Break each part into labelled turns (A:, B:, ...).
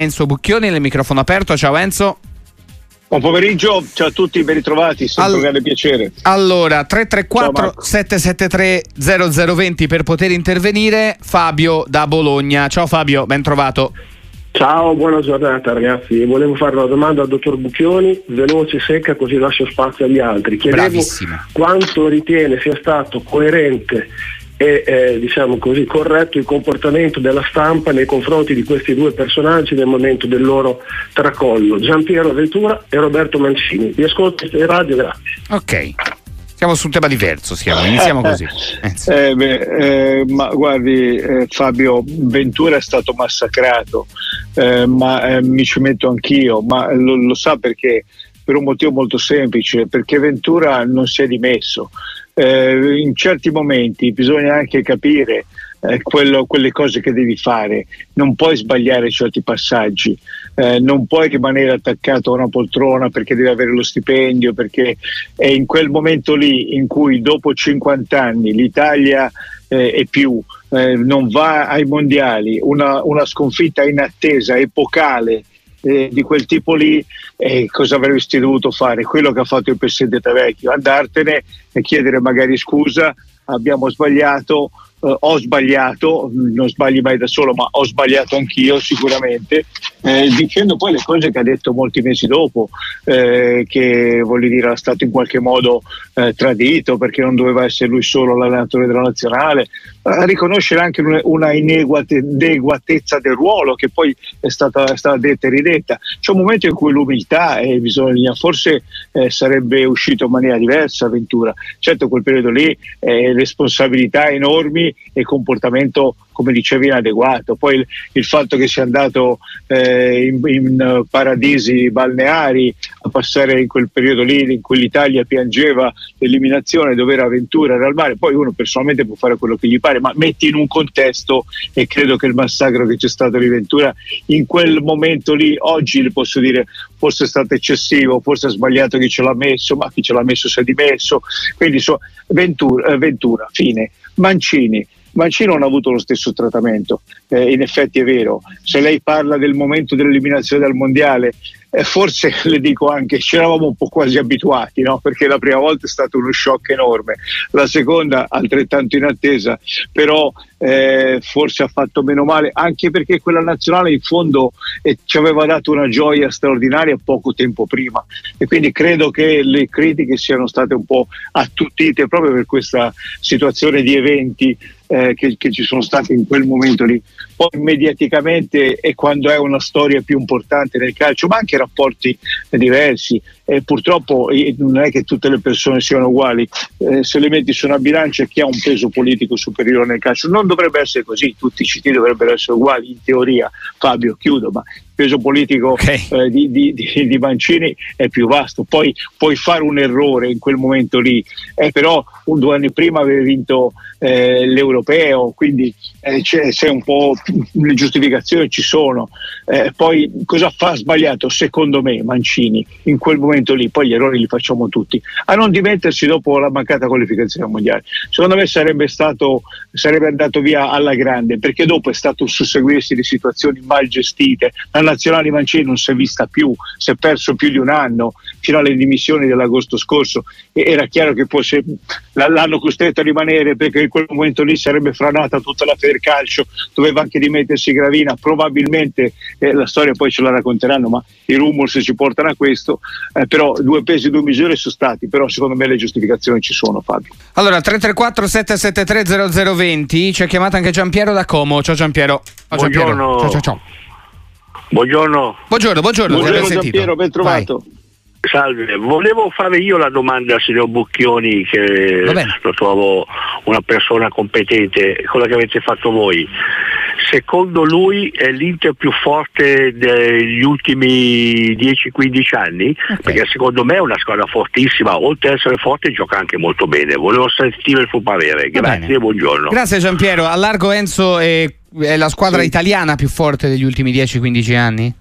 A: Enzo Bucchioni, il microfono aperto. Ciao Enzo.
B: Buon pomeriggio, ciao a tutti, ben ritrovati, sempre All- un grande piacere.
A: Allora, 334 773 0020 per poter intervenire. Fabio da Bologna. Ciao Fabio, ben trovato.
C: Ciao, buona giornata ragazzi. Volevo fare una domanda al dottor Bucchioni, veloce, secca, così lascio spazio agli altri. Chiedevo
A: Bravissima.
C: quanto ritiene sia stato coerente e eh, diciamo così, corretto il comportamento della stampa nei confronti di questi due personaggi nel momento del loro tracollo, Giampiero Ventura e Roberto Mancini. Vi ascolto in radio, grazie.
A: Ok. Siamo su un tema diverso, siamo. iniziamo così.
B: Eh, beh, eh, ma guardi eh, Fabio, Ventura è stato massacrato, eh, ma eh, mi ci metto anch'io, ma lo, lo sa perché? Per un motivo molto semplice, perché Ventura non si è dimesso eh, in certi momenti bisogna anche capire eh, quello, quelle cose che devi fare, non puoi sbagliare certi passaggi, eh, non puoi rimanere attaccato a una poltrona perché devi avere lo stipendio, perché è in quel momento lì in cui dopo 50 anni l'Italia eh, e più eh, non va ai mondiali, una, una sconfitta inattesa, epocale eh, di quel tipo lì, eh, cosa avresti dovuto fare? Quello che ha fatto il presidente Vecchio, andartene e chiedere magari scusa, abbiamo sbagliato, Uh, ho sbagliato, non sbagli mai da solo, ma ho sbagliato anch'io sicuramente, eh, dicendo poi le cose che ha detto molti mesi dopo, eh, che voglio dire era stato in qualche modo eh, tradito perché non doveva essere lui solo l'allenatore della nazionale, a riconoscere anche una inadeguatezza del ruolo che poi è stata, è stata, detta e ridetta. C'è un momento in cui l'umiltà e bisogna, forse eh, sarebbe uscito in maniera diversa Ventura. Certo quel periodo lì eh, responsabilità enormi e comportamento come dicevi inadeguato. Poi il, il fatto che sia andato eh, in, in, paradisi balneari a passare in quel periodo lì in cui l'Italia piangeva l'eliminazione dove era Ventura era al mare, poi uno personalmente può fare quello che gli pare, ma metti in un contesto e credo che il massacro che c'è stato di Ventura in quel momento lì, oggi posso dire forse è stato eccessivo, forse ha sbagliato chi ce l'ha messo, ma chi ce l'ha messo si è dimesso, quindi so, Ventura, eh, Ventura fine. Mancini, Mancino non ha avuto lo stesso trattamento, eh, in effetti è vero. Se lei parla del momento dell'eliminazione dal mondiale, eh, forse le dico anche ci eravamo un po' quasi abituati, no? perché la prima volta è stato uno shock enorme, la seconda altrettanto in attesa, però eh, forse ha fatto meno male, anche perché quella nazionale in fondo eh, ci aveva dato una gioia straordinaria poco tempo prima e quindi credo che le critiche siano state un po' attutite proprio per questa situazione di eventi eh, che, che, ci sono stati in quel momento lì. Poi mediaticamente è quando è una storia più importante nel calcio, ma anche rapporti diversi. Eh, purtroppo eh, non è che tutte le persone siano uguali, eh, se le metti su una bilancia chi ha un peso politico superiore nel calcio. Non dovrebbe essere così, tutti i CT dovrebbero essere uguali in teoria. Fabio, chiudo, ma peso politico okay. eh, di, di, di, di, Mancini è più vasto. Poi puoi fare un errore in quel momento lì, eh, però un, due anni prima avevi vinto eh, l'europeo, quindi c'è, un po' le giustificazioni ci sono. Eh, poi cosa fa sbagliato secondo me Mancini in quel momento lì? Poi gli errori li facciamo tutti. A non dimettersi dopo la mancata qualificazione mondiale. Secondo me sarebbe stato sarebbe andato via alla grande perché dopo è stato un susseguirsi di situazioni mal gestite. La nazionale Mancini non si è vista più, si è perso più di un anno fino alle dimissioni dell'agosto scorso e era chiaro che fosse, l'hanno costretto a rimanere perché in quel momento lì sarebbe franata tutta la Federcalcio, doveva anche dimettersi Gravina, probabilmente eh, la storia poi ce la racconteranno, ma i rumors ci portano a questo, eh, però due pesi, due misure sono stati, però secondo me le giustificazioni ci sono Fabio.
A: Allora 334 773 0020 ci ha chiamato anche Giampiero da Como, ciao Giampiero.
D: Ciao, Giampiero. ciao ciao ciao. Buongiorno.
A: Buongiorno, buongiorno.
B: Buongiorno Giampiero, ben trovato. Vai.
D: Salve, volevo fare io la domanda al signor Bucchioni, che lo trovo una persona competente, quella che avete fatto voi. Secondo lui è l'Inter più forte degli ultimi 10-15 anni? Okay. Perché secondo me è una squadra fortissima, oltre ad essere forte gioca anche molto bene. Volevo sentire il suo parere. Grazie e buongiorno.
A: Grazie Giampiero. A largo Enzo è, è la squadra sì. italiana più forte degli ultimi 10-15 anni?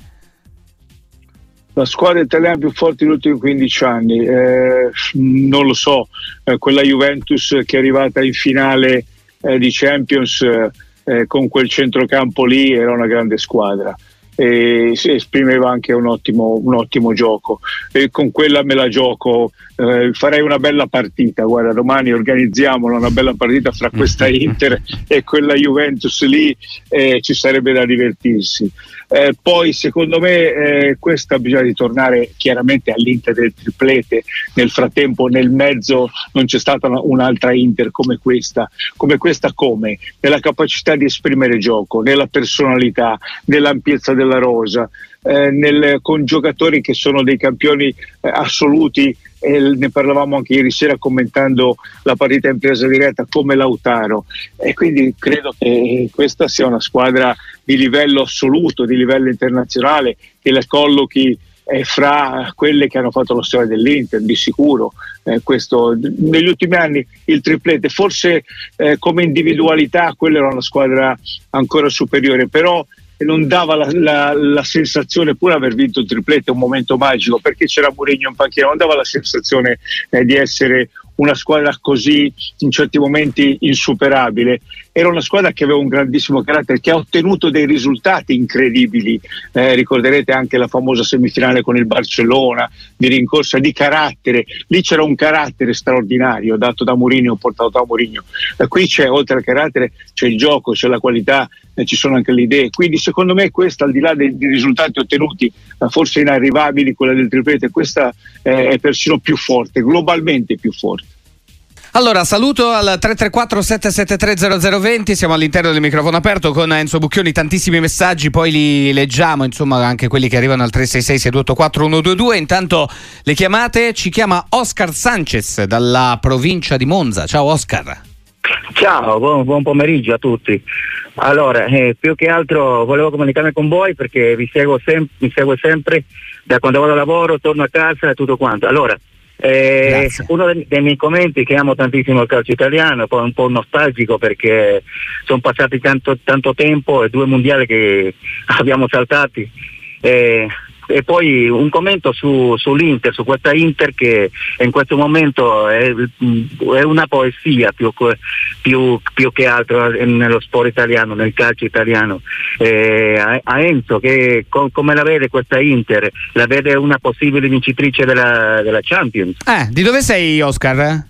B: La squadra italiana più forte degli ultimi 15 anni, eh, non lo so, eh, quella Juventus che è arrivata in finale eh, di Champions eh, con quel centrocampo lì era una grande squadra. e esprimeva anche un ottimo, un ottimo gioco e con quella me la gioco eh, farei una bella partita guarda domani organizziamo una bella partita fra questa Inter e quella Juventus lì eh, ci sarebbe da divertirsi eh, poi secondo me eh, questa bisogna ritornare chiaramente all'Inter del triplete nel frattempo nel mezzo non c'è stata un'altra Inter come questa come questa come? nella capacità di esprimere gioco nella personalità nell'ampiezza del della rosa, eh, nel, con giocatori che sono dei campioni eh, assoluti, e ne parlavamo anche ieri sera commentando la partita in presa diretta come Lautaro e quindi credo che questa sia una squadra di livello assoluto, di livello internazionale, che la collochi eh, fra quelle che hanno fatto la storia dell'Inter, di sicuro. Eh, questo, negli ultimi anni il triplete, forse eh, come individualità quella era una squadra ancora superiore, però non dava la, la, la, sensazione, pur aver vinto il triplete, un momento magico, perché c'era Mourinho in panchina, non dava la sensazione eh, di essere una squadra così in certi momenti insuperabile. Era una squadra che aveva un grandissimo carattere, che ha ottenuto dei risultati incredibili. Eh, ricorderete anche la famosa semifinale con il Barcellona di rincorsa di carattere. Lì c'era un carattere straordinario dato da Mourinho, portato da Mourinho. Eh, qui c'è, oltre al carattere, c'è il gioco, c'è la qualità, eh, ci sono anche le idee. Quindi secondo me questa, al di là dei, dei risultati ottenuti, eh, forse inarrivabili, quella del triplete, questa eh, è persino più forte, globalmente più forte.
A: Allora, saluto al 334 773 0020, siamo all'interno del microfono aperto con Enzo Bucchioni, tantissimi messaggi, poi li leggiamo, insomma anche quelli che arrivano al 366 684 122. Intanto le chiamate, ci chiama Oscar Sanchez dalla provincia di Monza. Ciao Oscar.
E: Ciao, buon, buon, pomeriggio a tutti. Allora, eh, più che altro volevo comunicarmi con voi perché vi seguo, sem- mi seguo sempre da quando vado a lavoro, torno a casa e tutto quanto. Allora, eh, uno dei, dei, miei commenti che amo tantissimo il calcio italiano, poi un po' nostalgico perché sono passati tanto, tanto tempo e due mondiali che abbiamo saltati. Eh, e poi un commento su, sull'Inter, su questa Inter che in questo momento è, è una poesia più, più, più, che altro nello sport italiano, nel calcio italiano. Eh, a, Enzo, che, com, come la vede questa Inter? La vede una possibile vincitrice della, della Champions?
A: Eh, di dove sei Oscar?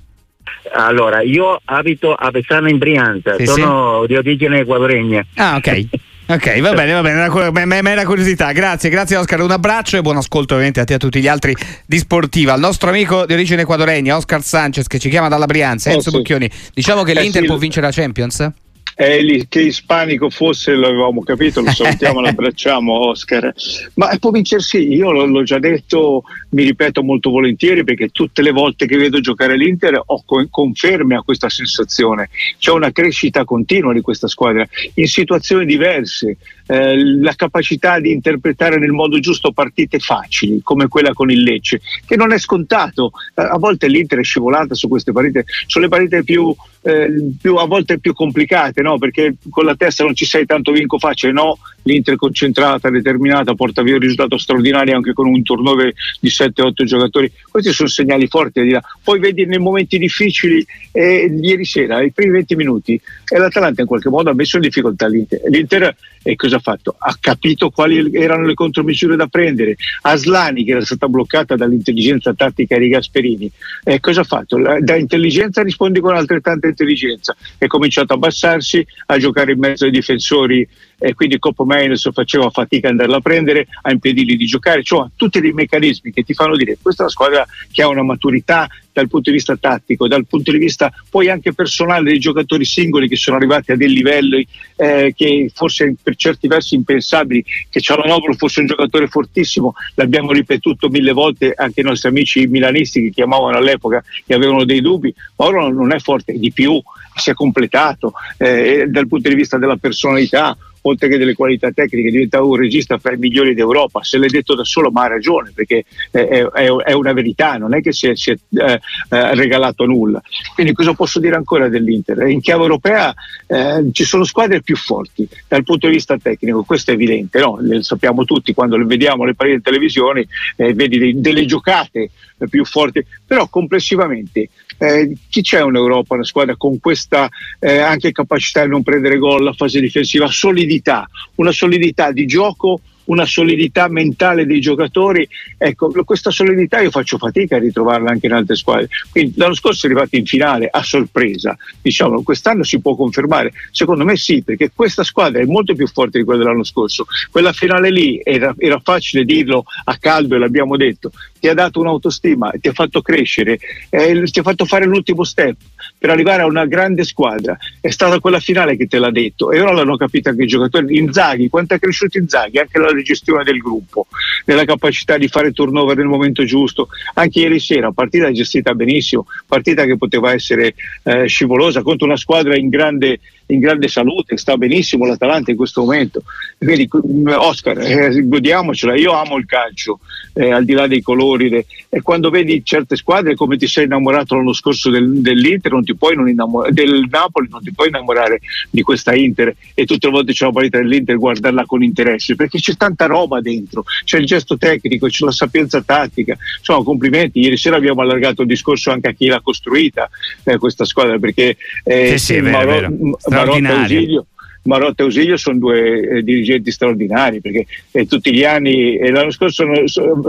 E: Allora, io abito a Besana in Brianza, sì, sono sì. di origine ecuadoregna.
A: Ah, ok. Ok, va bene, va bene, mera curiosità. Grazie, grazie Oscar, un abbraccio e buon ascolto ovviamente a te e a tutti gli altri di Sportiva. Al nostro amico di origine ecuadoregna, Oscar Sanchez, che ci chiama dalla Brianza, Enzo oh, sì. Bucchioni. Diciamo che eh, l'Inter sì. può vincere la Champions?
B: Eh, lì, che ispanico fosse l'avevamo capito, lo salutiamo, lo abbracciamo Oscar. Ma può vincere sì, io l'ho, già detto, mi ripeto molto volentieri perché tutte le volte che vedo giocare l'Inter ho con, conferme a questa sensazione. C'è una crescita continua di questa squadra in situazioni diverse, eh, la capacità di interpretare nel modo giusto partite facili come quella con il Lecce, che non è scontato. Eh, a volte l'Inter è scivolata su queste partite, sono le partite più, eh, più a volte più complicate, no? perché con la testa non ci sei tanto vinco facile, no, l'Inter concentrata, determinata, porta via un risultato straordinario anche con un turnover di 7-8 giocatori. Questi sono segnali forti. Poi vedi nei momenti difficili, eh, ieri sera, i primi 20 minuti, e l'Atalanta in qualche modo ha messo in difficoltà l'Inter. L'Inter e cosa ha fatto? Ha capito quali erano le contromisure da prendere. Aslani, che era stata bloccata dall'intelligenza tattica di Gasperini, e cosa ha fatto? Da intelligenza rispondi con altrettanta intelligenza. È cominciato a abbassarsi, a giocare in mezzo ai difensori e quindi Coppo Mainz faceva fatica ad andarla a prendere, a impedirgli di giocare, cioè tutti dei meccanismi che ti fanno dire questa è una squadra che ha una maturità dal punto di vista tattico, dal punto di vista poi anche personale dei giocatori singoli che sono arrivati a dei livelli eh, che forse per certi versi impensabili, che Cialanoglu fosse un giocatore fortissimo, l'abbiamo ripetuto mille volte anche i nostri amici milanisti che chiamavano all'epoca e avevano dei dubbi, ma ora non è forte, di più si è completato eh, dal punto di vista della personalità, oltre che delle qualità tecniche, diventa un regista fra i migliori d'Europa. Se l'hai detto da solo, ma ha ragione, perché è, è, è una verità, non è che si è, si è eh, eh, regalato nulla. Quindi cosa posso dire ancora dell'Inter? In chiave europea eh, ci sono squadre più forti dal punto di vista tecnico, questo è evidente, no? lo sappiamo tutti, quando vediamo le partite in televisione, eh, vedi dei, delle giocate più forti, però complessivamente eh, chi c'è in Europa, una squadra con questa eh, anche capacità di non prendere gol, la fase difensiva, solidità, una solidità di gioco una solidità mentale dei giocatori. Ecco, questa solidità io faccio fatica a ritrovarla anche in altre squadre. Quindi l'anno scorso è arrivato in finale a sorpresa, diciamo, quest'anno si può confermare. Secondo me sì, perché questa squadra è molto più forte di quella dell'anno scorso. Quella finale lì era, era facile dirlo a caldo e l'abbiamo detto, ti ha dato un'autostima, ti ha fatto crescere, eh, ti ha fatto fare l'ultimo step per arrivare a una grande squadra. È stata quella finale che te l'ha detto e ora l'hanno capito anche i giocatori. Inzaghi, quanto è cresciuto Inzaghi? Anche la gestione del gruppo, nella capacità di fare turnover nel momento giusto. Anche ieri sera, partita gestita benissimo, partita che poteva essere eh, scivolosa contro una squadra in grande in grande salute, sta benissimo l'Atalanta in questo momento. Quindi Oscar, eh, godiamocela, io amo il calcio, eh, al di là dei colori, de, e quando vedi certe squadre come ti sei innamorato l'anno scorso del, dell'Inter, non ti puoi non innamorare, del Napoli, non ti puoi innamorare di questa Inter e tutte le volte c'è la partita dell'Inter guardarla con interesse, perché c'è tanta roba dentro, c'è il gesto tecnico, c'è la sapienza tattica, insomma complimenti, ieri sera abbiamo allargato il discorso anche a chi l'ha costruita eh, questa squadra, perché
A: eh, sì, sì, vero, Maro- vero.
B: Ausilio Marotta e Ausilio sono due eh, dirigenti straordinari perché eh, tutti gli anni, eh, l'anno scorso hanno,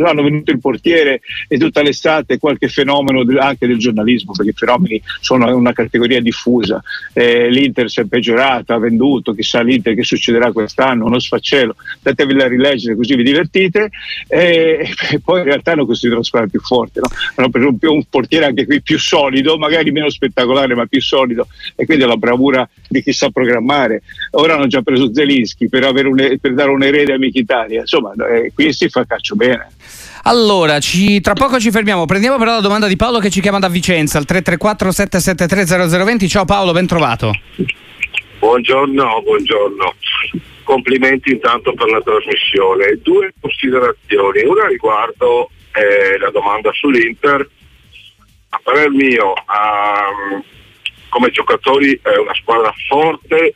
B: hanno, venuto il portiere e tutta l'estate qualche fenomeno de, anche del giornalismo perché i fenomeni sono una categoria diffusa. Eh, L'Inter si è peggiorata, ha venduto, chissà l'Inter che succederà quest'anno, uno sfaccello, datevi la rileggere così vi divertite e poi in realtà hanno costruito una squadra più forte, no? hanno preso un, un portiere anche qui più solido, magari meno spettacolare ma più solido e quindi la bravura di chi sa programmare ora hanno già preso Zelinski per, un, per dare un erede a Michitalia, insomma eh, qui si fa calcio bene.
A: Allora, ci, tra poco ci fermiamo. Prendiamo però la domanda di Paolo che ci chiama da Vicenza al 334 773 0020. Ciao Paolo, ben trovato.
F: Buongiorno, buongiorno. Complimenti intanto per la trasmissione. Due considerazioni. Una riguardo eh, la domanda sull'Inter. A parer mio, um, come giocatori è una squadra forte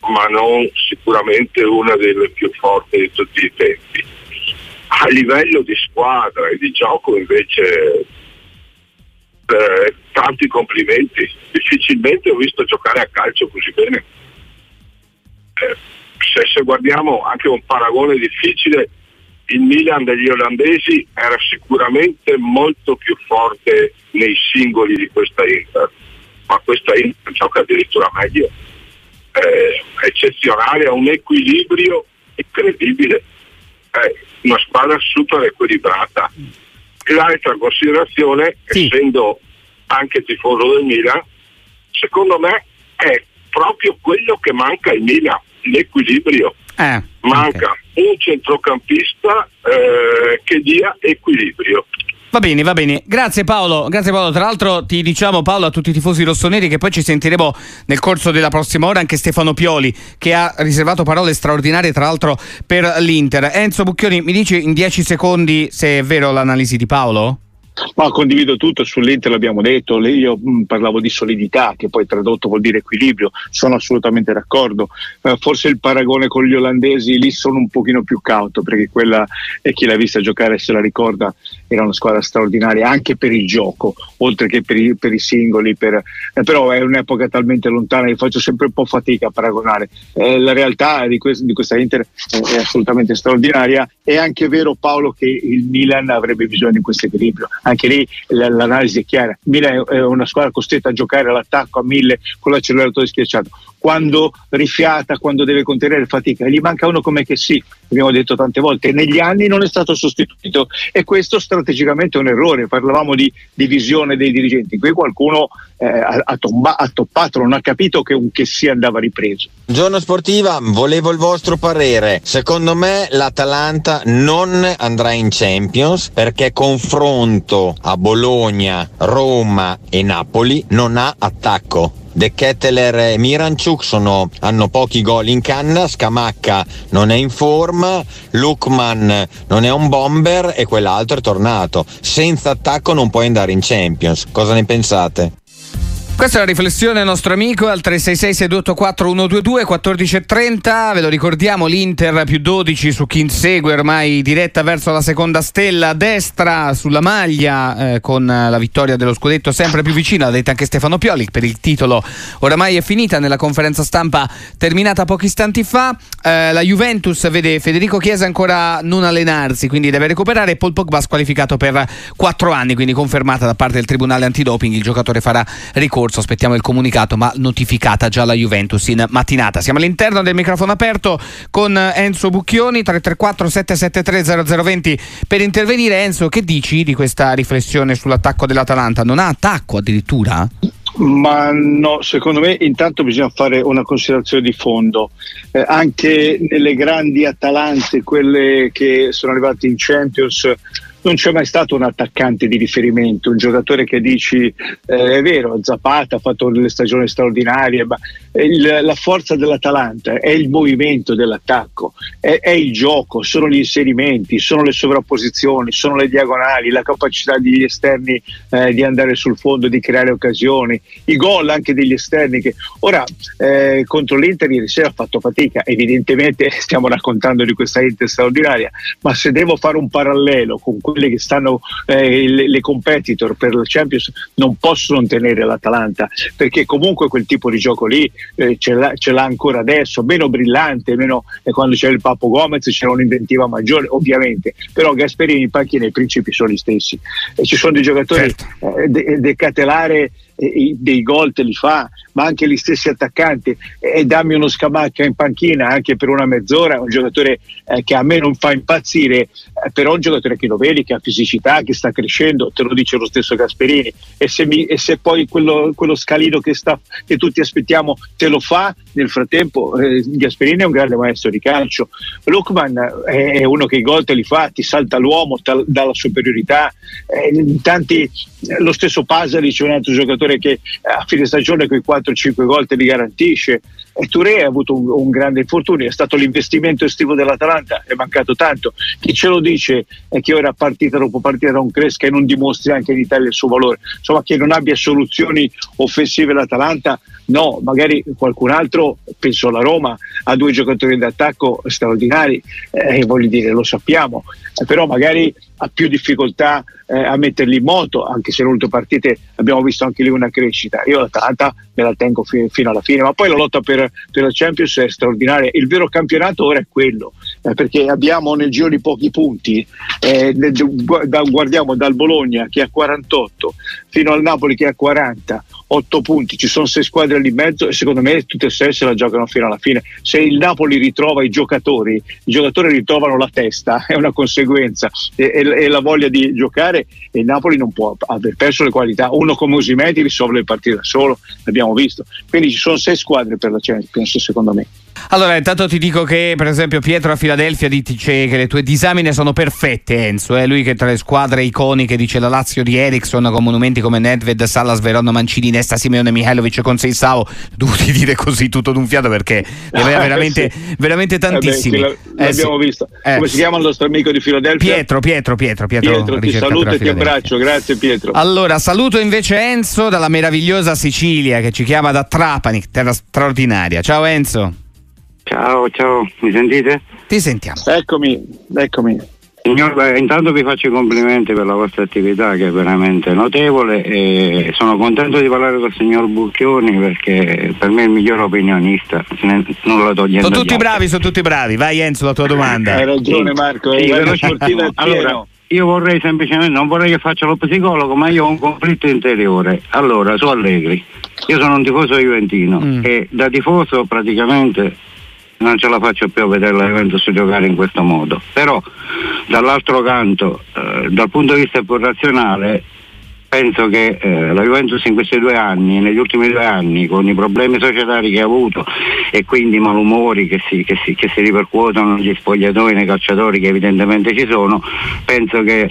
F: ma non sicuramente una delle più forti di tutti i tempi. A livello di squadra e di gioco invece eh, tanti complimenti, difficilmente ho visto giocare a calcio così bene. Eh, se, se guardiamo anche un paragone difficile, il Milan degli olandesi era sicuramente molto più forte nei singoli di questa Inter, ma questa Inter gioca addirittura meglio eh, eccezionale, ha un equilibrio incredibile, è una squadra super equilibrata. L'altra considerazione, sì. essendo anche tifoso del Milan, secondo me è proprio quello che manca al Milan, l'equilibrio. Eh, manca okay. un centrocampista eh, che dia equilibrio.
A: Va bene, va bene. Grazie Paolo, grazie Paolo. Tra l'altro ti diciamo Paolo a tutti i tifosi rossoneri che poi ci sentiremo nel corso della prossima ora anche Stefano Pioli che ha riservato parole straordinarie tra l'altro per l'Inter. Enzo Bucchioni, mi dici in 10 secondi se è vero l'analisi di Paolo?
B: Ma condivido tutto, sull'Inter l'abbiamo detto, io mm, parlavo di solidità, che poi tradotto vuol dire equilibrio, sono assolutamente d'accordo. Eh, forse il paragone con gli olandesi lì sono un pochino più cauto, perché quella, e chi l'ha vista giocare se la ricorda, era una squadra straordinaria anche per il gioco, oltre che per i, per i singoli, per, eh, però è un'epoca talmente lontana che faccio sempre un po' fatica a paragonare. Eh, la realtà di, quest, di questa Inter è assolutamente straordinaria, è anche vero Paolo che il Milan avrebbe bisogno di questo equilibrio anche lì l'analisi è chiara. Milan è una squadra costretta a giocare all'attacco a mille con l'acceleratore schiacciato. Quando rifiata, quando deve contenere fatica, gli manca uno come che sì, abbiamo detto tante volte, negli anni non è stato sostituito e questo strategicamente è un errore. Parlavamo di divisione dei dirigenti, qui qualcuno eh, ha, tomba, ha, toppato, non ha capito che un che si andava ripreso.
G: Giorno sportiva, volevo il vostro parere. Secondo me l'Atalanta non andrà in Champions perché confronto a Bologna, Roma e Napoli non ha attacco. De Ketteler e Miranchuk sono, hanno pochi gol in canna, Scamacca non è in forma, Lukman non è un bomber e quell'altro è tornato. Senza attacco non puoi andare in Champions. Cosa ne pensate?
A: Questa è la riflessione del nostro amico al 366 684 122 14.30 ve lo ricordiamo l'Inter più 12 su chi insegue ormai diretta verso la seconda stella destra sulla maglia eh, con la vittoria dello scudetto sempre più vicina l'ha detto anche Stefano Pioli per il titolo oramai è finita nella conferenza stampa terminata pochi istanti fa. Eh, la Juventus vede Federico Chiesa ancora non allenarsi quindi deve recuperare. Paul Pogba squalificato per 4 anni quindi confermata da parte del tribunale antidoping. Il giocatore farà ricorso corso, aspettiamo il comunicato, ma notificata già la Juventus in mattinata. Siamo all'interno del microfono aperto con Enzo Bucchioni, 334 773 0020 per intervenire. Enzo, che dici di questa riflessione sull'attacco dell'Atalanta? Non ha attacco addirittura?
B: Ma no, secondo me intanto bisogna fare una considerazione di fondo. Eh, anche nelle grandi Atalante, quelle che sono arrivate in Champions, non c'è mai stato un attaccante di riferimento, un giocatore che dici eh, è vero, Zapata ha fatto delle stagioni straordinarie, ma il, la forza dell'Atalanta è il movimento dell'attacco, è, è, il gioco, sono gli inserimenti, sono le sovrapposizioni, sono le diagonali, la capacità degli esterni eh, di andare sul fondo, di creare occasioni, i gol anche degli esterni che ora eh, contro l'Inter ieri sera ha fatto fatica, evidentemente stiamo raccontando di questa Inter straordinaria, ma se devo fare un parallelo con quelle che stanno eh, le, le, competitor per la Champions non possono tenere l'Atalanta perché comunque quel tipo di gioco lì eh, ce, l'ha, ce, l'ha, ancora adesso, meno brillante, meno eh, quando c'era il Papo Gomez c'era un'inventiva maggiore ovviamente, però Gasperini in panchina i principi sono gli stessi e ci sono dei giocatori certo. eh, de, decatelare dei gol te li fa, ma anche gli stessi attaccanti. E dammi uno Scamacca in panchina anche per una mezz'ora, un giocatore eh, che a me non fa impazzire, eh, però un giocatore che lo vedi, che ha fisicità, che sta crescendo, te lo dice lo stesso Gasperini. E se, mi, e se poi quello, quello scalino che, sta, che, tutti aspettiamo te lo fa, nel frattempo eh, Gasperini è un grande maestro di calcio. Lukman è uno che i gol te li fa, ti salta l'uomo, dà la superiorità. Eh, tanti, lo stesso Pasalic è un altro giocatore che a fine stagione con i 4-5 gol te li garantisce. E Touré ha avuto un, un, grande infortunio, è stato l'investimento estivo dell'Atalanta, è mancato tanto. Chi ce lo dice è che ora partita dopo partita non cresca e non dimostri anche in Italia il suo valore. Insomma, che non abbia soluzioni offensive l'Atalanta, no, magari qualcun altro, penso alla Roma, ha due giocatori d'attacco straordinari, eh, voglio dire, lo sappiamo, eh, però magari ha più difficoltà eh, a metterli in moto, anche se nelle ultime partite abbiamo visto anche lì una crescita. Io l'Atalanta me la tengo fi- fino alla fine, ma poi la lotta per, per, la Champions è straordinaria. Il vero campionato ora è quello, eh, perché abbiamo nel giro di pochi punti, eh, guardiamo dal Bologna che ha 48 fino al Napoli che ha 40, 8 punti, ci sono 6 squadre lì in mezzo e secondo me tutte e 6 se la giocano fino alla fine. Se il Napoli ritrova i giocatori, i giocatori ritrovano la testa, è una conseguenza e, e, e la voglia di giocare e il Napoli non può aver perso le qualità. Uno come Usimeti risolve le partite da solo, l'abbiamo visto. Quindi ci sono 6 squadre per la Champions secondo me.
A: Allora, intanto ti dico che, per esempio, Pietro a Filadelfia dice che le tue disamine sono perfette, Enzo. È eh? lui che tra le squadre iconiche dice la Lazio di Ericsson con monumenti come Nedved, Salas, Verona, Mancini, Nesta, Simeone, Mihailovic con Seisao. Dovuti dire così tutto d'un fiato perché ne aveva veramente, sì. veramente tantissimi.
B: Eh beh, l'abbiamo eh, sì. visto. Come si chiama il nostro amico di Filadelfia?
A: Pietro, Pietro, Pietro. Pietro,
B: Pietro ti saluto e ti abbraccio. Grazie, Pietro.
A: Allora, saluto invece Enzo dalla meravigliosa Sicilia che ci chiama da Trapani, terra straordinaria. Ciao Enzo.
H: Ciao, ciao, mi sentite?
A: Ti sentiamo.
B: Eccomi, eccomi.
H: Signor, beh, intanto vi faccio i complimenti per la vostra attività che è veramente notevole e sono contento di parlare col signor Bucchioni perché per me è il miglior opinionista, non lo togliendo.
A: Sono tutti bravi, sono tutti bravi. Vai Enzo, la tua domanda.
B: Hai ragione Marco, sì,
H: hai allora, io vorrei semplicemente, non vorrei che faccia lo psicologo, ma io ho un conflitto interiore. Allora, su Allegri. Io sono un tifoso juventino mm. e da tifoso praticamente non ce la faccio più a vedere la Juventus giocare in questo modo. Però dall'altro canto, eh, dal punto di vista più razionale, penso che eh, la Juventus in questi due anni, negli ultimi due anni, con i problemi societari che ha avuto e quindi i malumori che si, che si, che si ripercuotono negli spogliatori, nei calciatori che evidentemente ci sono, penso che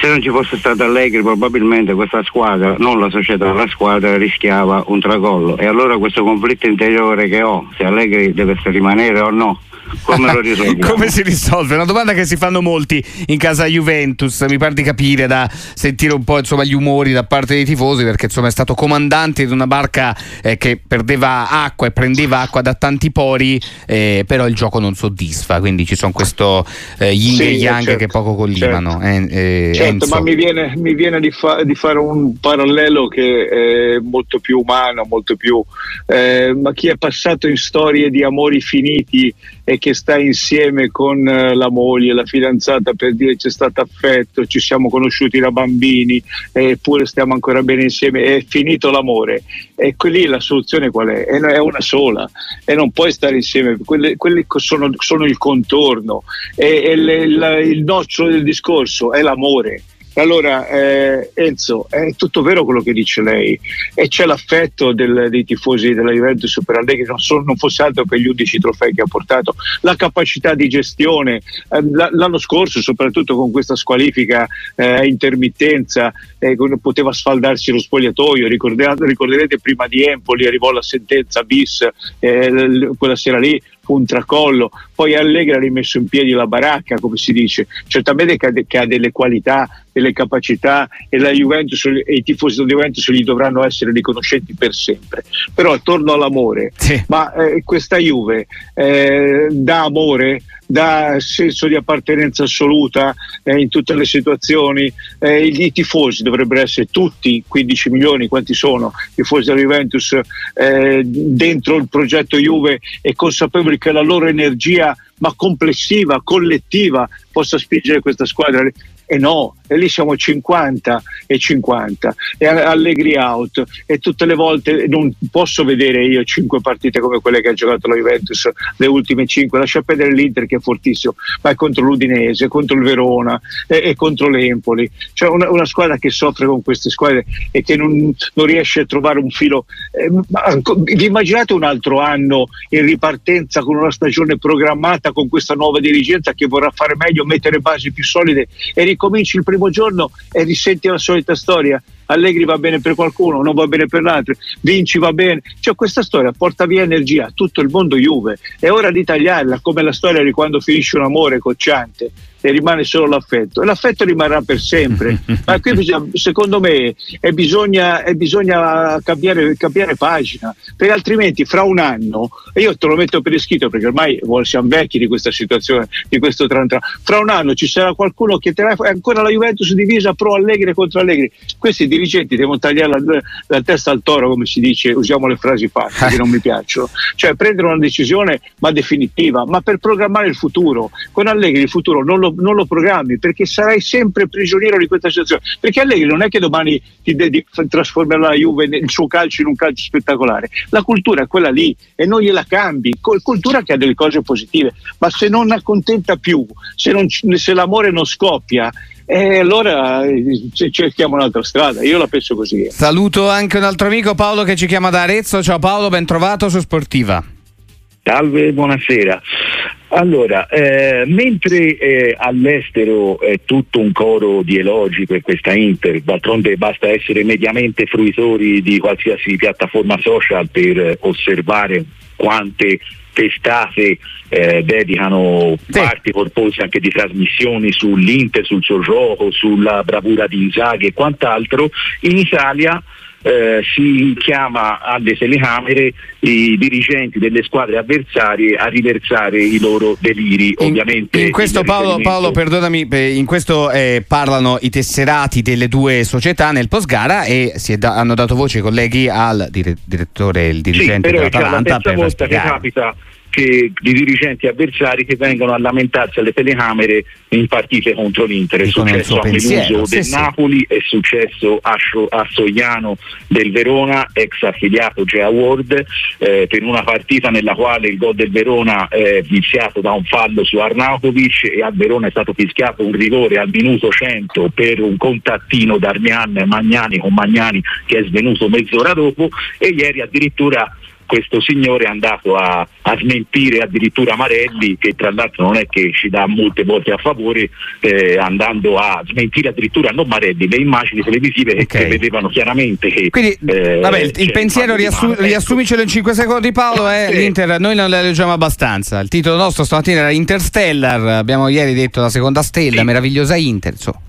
H: se non ci fosse stato Allegri probabilmente questa squadra, non la società, la squadra rischiava un tracollo. E allora questo conflitto interiore che ho, se Allegri deve rimanere o no, come lo risolviamo?
A: come si risolve? Una domanda che si fanno molti in casa Juventus, mi pare di capire da sentire un po' insomma, gli umori da parte dei tifosi perché insomma è stato comandante di una barca eh, che perdeva acqua e prendeva acqua da tanti pori, eh, però il gioco non soddisfa, quindi ci sono questo eh, yin sì, e yang certo, che poco collimano.
B: Certo, eh, eh, certo ma mi viene, mi viene di, fa- di, fare un parallelo che è molto più umano, molto più... Eh, ma chi è passato in storie di amori finiti e che sta insieme con eh, la moglie, la fidanzata per dire c'è stato affetto, ci siamo conosciuti da bambini eppure stiamo ancora bene insieme, è finito l'amore. E lì la soluzione qual è? È una sola e non puoi stare insieme, quelli, quelli sono, sono, il contorno e le, la, il nocciolo del discorso è l'amore allora, eh, Enzo, è tutto vero quello che dice lei e c'è l'affetto del, dei tifosi della Juventus per Allegri, non, so, non, fosse altro per gli 11 trofei che ha portato, la capacità di gestione. Eh, l'anno scorso, soprattutto con questa squalifica eh, intermittenza, eh, poteva sfaldarsi lo spogliatoio. Ricorderete prima di Empoli arrivò la sentenza bis eh, quella sera lì, un tracollo, poi Allegri ha rimesso in piedi la baracca, come si dice, certamente che ha, de- che ha delle qualità, delle capacità e, la Juventus, e i tifosi della Juventus gli dovranno essere riconoscenti per sempre. Però attorno all'amore, sì. ma eh, questa Juve eh, dà amore, dà senso di appartenenza assoluta eh, in tutte le situazioni. Eh, i, tifosi dovrebbero essere tutti, 15 milioni, quanti sono, i tifosi della Juventus eh, dentro il progetto Juve e consapevoli che la loro energia ma complessiva, collettiva, possa spingere questa squadra e no, e lì siamo 50 e 50 e Allegri out. E tutte le volte non posso vedere io cinque partite come quelle che ha giocato la Juventus le ultime cinque, lascia perdere l'Inter che è fortissimo ma è contro l'Udinese, contro il Verona e, e contro l'Empoli. Cioè una, una, squadra che soffre con queste squadre e che non, non riesce a trovare un filo eh, vi immaginate un altro anno in ripartenza con una stagione programmata con questa nuova dirigenza che vorrà fare meglio, mettere basi più solide e ricominci il primo giorno e risenti la solita storia. Allegri va bene per qualcuno, non va bene per l'altro, vinci va bene. Cioè questa storia porta via energia a tutto il mondo Juve. È ora di tagliarla come la storia di quando finisce un amore cocciante e rimane solo l'affetto e l'affetto rimarrà per sempre ma qui bisogna, secondo me è bisogna, è bisogna cambiare, cambiare, pagina perché altrimenti fra un anno e io te lo metto per iscritto perché ormai siamo vecchi di questa situazione di questo tran fra un anno ci sarà qualcuno che è ancora la Juventus divisa pro Allegri contro Allegri questi dirigenti devono tagliare la, la testa al toro come si dice usiamo le frasi fatte che non mi piacciono cioè prendere una decisione ma definitiva ma per programmare il futuro con Allegri il futuro non lo non lo programmi perché sarai sempre prigioniero di questa situazione. Perché Allegri non è che domani ti, ti trasformerà la Juve il suo calcio in un calcio spettacolare. La cultura è quella lì e non gliela cambi. Cultura che ha delle cose positive, ma se non accontenta più, se, non, se l'amore non scoppia, e allora eh, cerchiamo un'altra strada, io la penso così.
A: Saluto anche un altro amico Paolo che ci chiama da Arezzo. Ciao Paolo, ben trovato su Sportiva.
I: Salve, buonasera. Allora, eh, mentre eh, all'estero è tutto un coro di elogi per questa Inter, d'altronde basta essere mediamente fruitori di qualsiasi piattaforma social per osservare quante testate eh, dedicano sì. parti corpose anche di trasmissioni sull'Inter, sul suo gioco, sulla bravura di Inzaghi e quant'altro, in Italia eh, si chiama alle telecamere i dirigenti delle squadre avversarie a riversare i loro deliri.
A: In,
I: Ovviamente
A: in questo Paolo, Paolo, perdonami, in questo eh, parlano i tesserati delle due società nel post gara e da, hanno dato voce i colleghi al dire, direttore, il dirigente
I: sì,
A: dell'Atalanta.
I: È la volta che capita che di dirigenti avversari che vengono a lamentarsi alle telecamere in partite contro l'Inter. È successo a Meluso del sì, Napoli, sì. è successo a, a Sogliano del Verona, ex affiliato Gea Ward, eh, per una partita nella quale il gol del Verona è viziato da un fallo su Arnautovic e a Verona è stato fischiato un rigore al minuto 100 per un contattino d'Armian Magnani con Magnani che è svenuto mezz'ora dopo e ieri addirittura questo signore è andato a, a, smentire addirittura Marelli, che tra l'altro non è che ci dà molte volte a favore, eh, andando a smentire addirittura non Marelli, le immagini televisive okay. che, vedevano chiaramente che...
A: Quindi, eh, vabbè, il, il pensiero riassu- riassumicelo in 5 secondi Paolo, è eh, l'Inter, noi non la leggiamo abbastanza, il titolo nostro stamattina era Interstellar, abbiamo ieri detto la seconda stella, sì. meravigliosa Inter, insomma.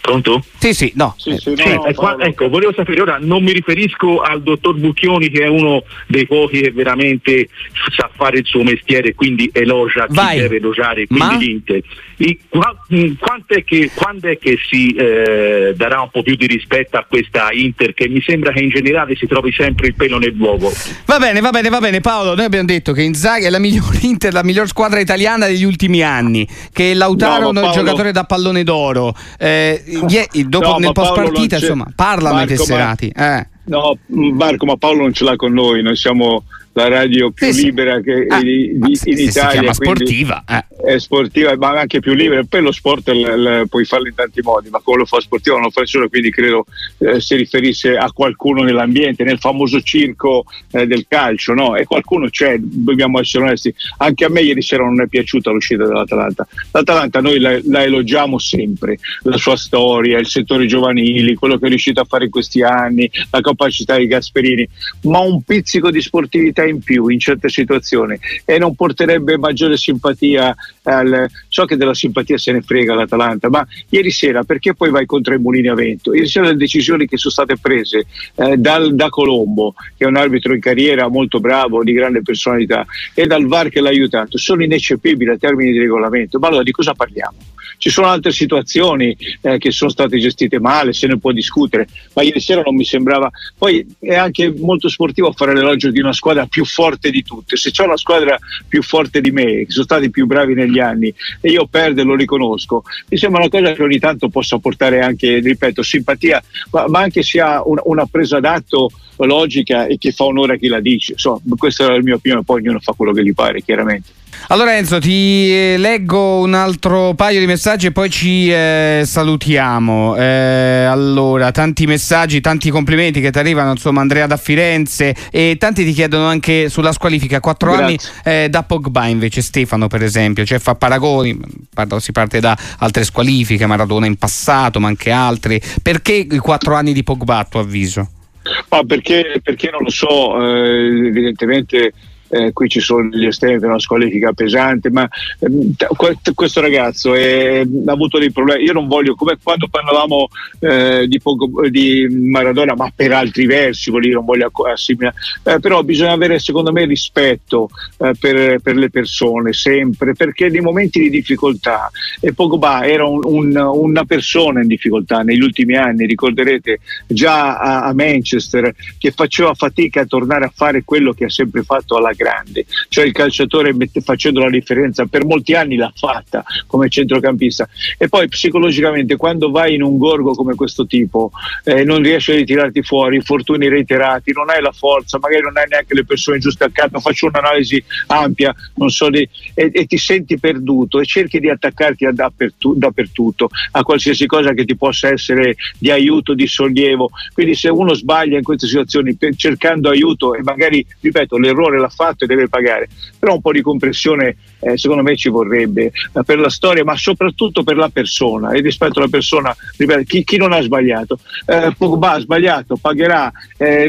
I: Pronto?
A: Sì, sì, no. Sì,
I: sì, no, no ecco, ecco, volevo sapere, ora non mi riferisco al dottor Bucchioni che è uno dei pochi che veramente sa fare il suo mestiere, quindi elogia Vai. chi deve elogiare, quindi Ma? l'Inter. I, mm, quando, è che, quando è che si eh, darà un po' più di rispetto a questa Inter che mi sembra che in generale si trovi sempre il pelo nell'uovo?
A: Va bene, va bene, va bene Paolo, noi abbiamo detto che Inzaghi è la migliore Inter, la miglior squadra italiana degli ultimi anni, che Lautaro no, è un giocatore da pallone d'oro. Eh, dopo, no, nel post partita insomma parlano Marco, i tesserati
B: ma, eh. no Marco ma Paolo non ce l'ha con noi noi siamo la radio più sì, libera sì. che ah, di, di, in Italia si
A: chiama sportiva eh
B: sportiva ma anche più libera. Poi lo sport l, l, puoi farlo in tanti modi ma come lo fa sportivo non lo fa nessuno quindi credo eh, si riferisse a qualcuno nell'ambiente nel famoso circo eh, del calcio no? e qualcuno c'è dobbiamo essere onesti. Anche a me ieri sera non è piaciuta l'uscita dell'Atalanta. l'Atalanta noi la, la elogiamo sempre la sua storia il settore giovanili quello che è riuscito a fare in questi anni la capacità di Gasperini ma un pizzico di sportività in più in certe situazioni e non porterebbe maggiore simpatia al, so che della simpatia se ne frega l'Atalanta, ma ieri sera perché poi vai contro i mulini a vento? Ieri sera le decisioni che sono state prese eh, dal, da Colombo, che è un arbitro in carriera molto bravo, di grande personalità, e dal VAR che l'ha aiutato, sono ineccepibili a termini di regolamento. Ma allora di cosa parliamo? Ci sono altre situazioni eh, che sono state gestite male, se ne può discutere, ma ieri sera non mi sembrava. Poi è anche molto sportivo fare l'elogio di una squadra più forte di tutte. Se c'è una squadra più forte di me, che sono stati più bravi negli anni, e io perdo lo riconosco, mi sembra una cosa che ogni tanto possa portare anche, ripeto, simpatia, ma, ma anche sia un, una presa d'atto logica e che fa onore a chi la dice. Insomma, questa è la mia opinione, poi ognuno fa quello che gli pare, chiaramente.
A: Allora Enzo, ti eh, leggo un altro paio di messaggi e poi ci eh, salutiamo. Eh, allora, tanti messaggi, tanti complimenti che ti arrivano, insomma, Andrea da Firenze e tanti ti chiedono anche sulla squalifica, quattro anni eh, da Pogba invece Stefano per esempio, cioè fa paragoni, si parte da altre squalifiche, Maradona in passato, ma anche altri. Perché i quattro anni di Pogba a tuo avviso?
B: Ah, perché, perché, non lo so, eh, evidentemente eh, qui ci sono gli estremi per una squalifica pesante, ma ehm, questo ragazzo è, ha avuto dei problemi. Io non voglio, come quando parlavamo eh, di, poco, di, Maradona, ma per altri versi, voglio, non voglio assimilare, eh, però bisogna avere secondo me rispetto eh, per, per, le persone sempre, perché nei momenti di difficoltà, e Pogba era un, un, una persona in difficoltà negli ultimi anni, ricorderete già a, a Manchester, che faceva fatica a tornare a fare quello che ha sempre fatto alla grande, cioè il calciatore facendo la differenza per molti anni l'ha fatta come centrocampista e poi psicologicamente quando vai in un gorgo come questo tipo eh, non riesci a ritirarti fuori, infortuni reiterati, non hai la forza, magari non hai neanche le persone giuste accanto, faccio un'analisi ampia so di, e, e, ti senti perduto e cerchi di attaccarti a dappertu, dappertutto, a qualsiasi cosa che ti possa essere di aiuto, di sollievo. Quindi se uno sbaglia in queste situazioni cercando aiuto e magari, ripeto, l'errore l'ha fatto, fatto e deve pagare. Però un po' di compressione eh, secondo me ci vorrebbe eh, per la storia, ma soprattutto per la persona e rispetto alla persona, ripeto, chi, chi, non ha sbagliato. Eh, Pogba ha sbagliato, pagherà eh,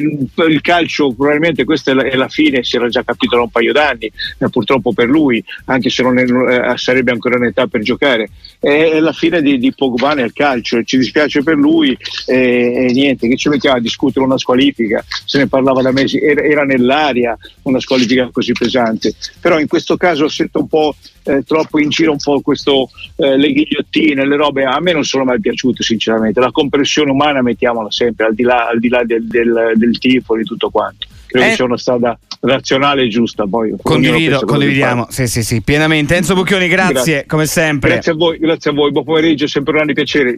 B: il calcio, probabilmente questa è la, è la, fine, si era già capito da un paio d'anni, eh, purtroppo per lui, anche se non è, eh, sarebbe ancora in età per giocare. È, la fine di, di, Pogba nel calcio, ci dispiace per lui e niente, che ci mettiamo a discutere una squalifica, se ne parlava da mesi, era, era nell'aria una squalifica politica così pesante. Però in questo caso sento un po' eh, troppo in giro un po' questo, eh, le ghigliottine, le robe, a me non sono mai piaciute sinceramente. La compressione umana mettiamola sempre, al di là, al di là del, del, del tifo, di tutto quanto credo eh, sia una strada razionale e giusta. Poi,
A: condivido, condividiamo, sì, sì, sì, pienamente. Enzo Bucchioni, grazie, grazie, come sempre.
B: Grazie a voi, grazie a voi, buon pomeriggio, sempre un grande piacere.